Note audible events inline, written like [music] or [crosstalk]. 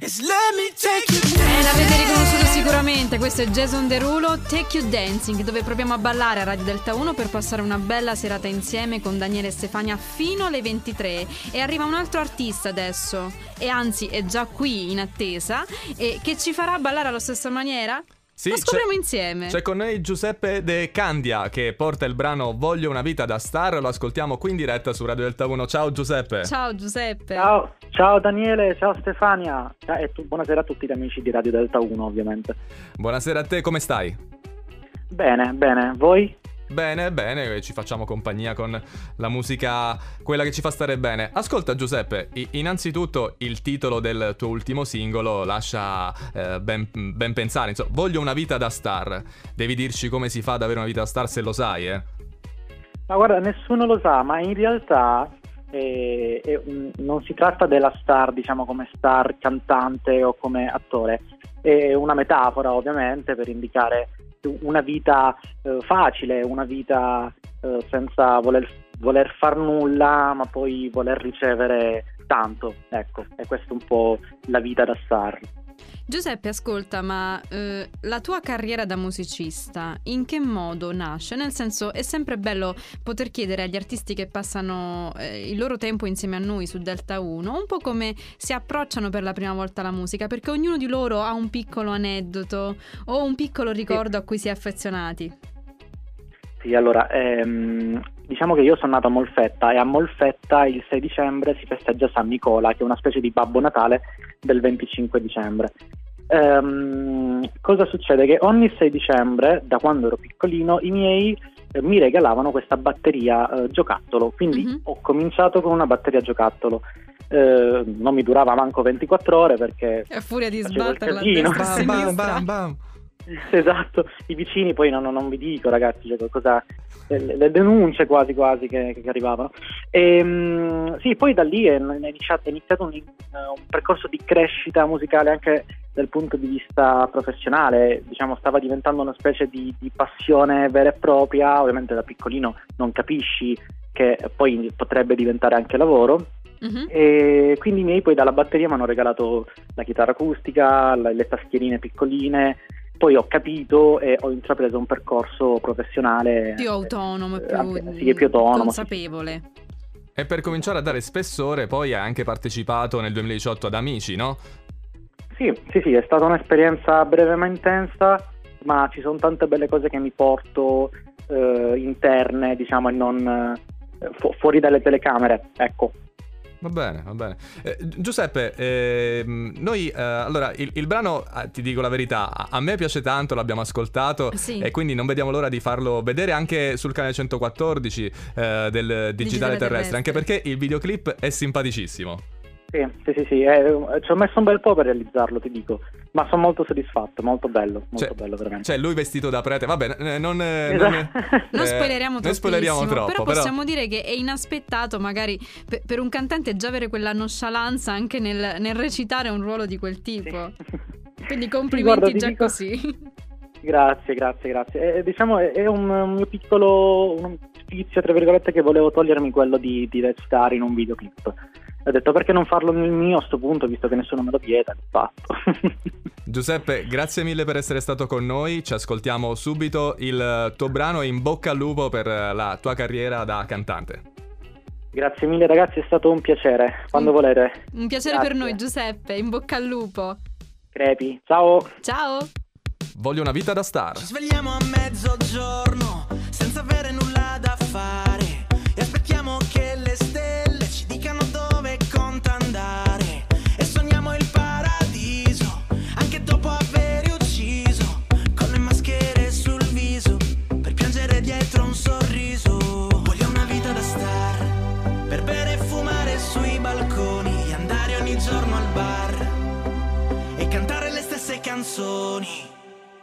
Eh, l'avete riconosciuto sicuramente, questo è Jason Derulo, Take You Dancing, dove proviamo a ballare a Radio Delta 1 per passare una bella serata insieme con Daniele e Stefania fino alle 23. E arriva un altro artista adesso, e anzi è già qui in attesa, e che ci farà ballare alla stessa maniera? Sì, Lo scopriamo c'è- insieme. C'è con noi Giuseppe De Candia che porta il brano Voglio una vita da star. Lo ascoltiamo qui in diretta su Radio Delta 1. Ciao Giuseppe. Ciao Giuseppe. Ciao, ciao Daniele, ciao Stefania Ciao, e tu- buonasera a tutti gli amici di Radio Delta 1 ovviamente. Buonasera a te, come stai? Bene, bene, voi? Bene, bene, ci facciamo compagnia con la musica, quella che ci fa stare bene. Ascolta Giuseppe, innanzitutto il titolo del tuo ultimo singolo lascia eh, ben, ben pensare, insomma, voglio una vita da star. Devi dirci come si fa ad avere una vita da star se lo sai, eh? Ma guarda, nessuno lo sa, ma in realtà eh, un- non si tratta della star, diciamo come star cantante o come attore, è una metafora ovviamente per indicare una vita eh, facile, una vita eh, senza voler, voler far nulla, ma poi voler ricevere tanto. Ecco, e questa è un po' la vita da star. Giuseppe, ascolta, ma eh, la tua carriera da musicista in che modo nasce? Nel senso, è sempre bello poter chiedere agli artisti che passano eh, il loro tempo insieme a noi su Delta 1 un po' come si approcciano per la prima volta alla musica, perché ognuno di loro ha un piccolo aneddoto o un piccolo ricordo a cui si è affezionati. Sì, allora, ehm, diciamo che io sono nato a Molfetta e a Molfetta il 6 dicembre si festeggia San Nicola, che è una specie di Babbo Natale del 25 dicembre. Ehm, cosa succede? Che ogni 6 dicembre, da quando ero piccolino, i miei eh, mi regalavano questa batteria eh, giocattolo, quindi Mhm. ho cominciato con una batteria giocattolo. Eh, non mi durava manco 24 ore perché A furia di Facevo il sbatterla a casino. destra e a Bam, bam, bam, bam. [laughs] Esatto, i vicini poi non, non vi dico ragazzi, cioè, cosa, le, le denunce quasi quasi che, che arrivavano. E, sì, poi da lì è, è iniziato, un, un percorso di crescita musicale anche dal punto di vista professionale, diciamo stava diventando una specie di, di passione vera e propria, ovviamente da piccolino non capisci che poi potrebbe diventare anche lavoro, Mhm. e quindi i miei poi dalla batteria mi hanno regalato la chitarra acustica, la- le tastierine piccoline, poi ho capito e ho intrapreso un percorso professionale Più autonomo, eh, più, anche- sì, più autonomo, sì, consapevole. E per cominciare a dare spessore, poi hai anche partecipato nel 2018 ad Amici, no? Sì, sì, sì, è stata un'esperienza breve ma intensa, ma ci sono tante belle cose che mi porto eh, interne, diciamo, e non eh, fu- fuori dalle telecamere, ecco. Va bene, va bene. Eh, Gi- Giuseppe, ehm, noi eh, allora il, il brano, eh, ti dico la verità, a, a me piace tanto, l'abbiamo ascoltato Sì. e quindi non vediamo l'ora di farlo vedere anche sul canale 114 eh, del Digitale, Digitale terrestre, Terrestre. anche perché il videoclip è simpaticissimo. Sì, sì, sì, sì, eh, ci ho messo un bel po' per realizzarlo, ti dico, ma sono molto soddisfatto, molto bello, molto Cioè- bello veramente. Cioè lui vestito da prete, vabbè, eh, non, eh, Esatto. non, [laughs] Non eh, spoileriamo non spoileriamo troppo, però possiamo dire che è inaspettato magari pe- per un cantante già avere quella nonchalance anche nel, nel recitare un ruolo di quel tipo. [laughs] Quindi complimenti guarda, ti già dico- così. Grazie, grazie, grazie. Eh, diciamo è, è un, un mio piccolo un sfizio, tra virgolette, che volevo togliermi quello di, di recitare in un videoclip. Ho detto perché non farlo nel mio a sto punto, visto che nessuno me lo vieta, l'ho fatto. [laughs] Giuseppe, grazie mille per essere stato con noi. Ci ascoltiamo subito il tuo brano e in bocca al lupo per la tua carriera da cantante. grazie mille ragazzi, è stato un piacere. Quando Mm. volete. Un piacere per Grazie. noi Giuseppe, in bocca al lupo. Crepi, ciao! Ciao! Voglio una vita da star. Ci svegliamo a mezzogiorno senza avere nulla da fare e aspettiamo che le stelle ci dicano dove conta andare e sogniamo il paradiso anche dopo aver ucciso con le maschere sul viso per piangere dietro un sorriso. Voglio una vita da star per bere e fumare sui balconi, andare ogni giorno al bar e cantare le stesse canzoni.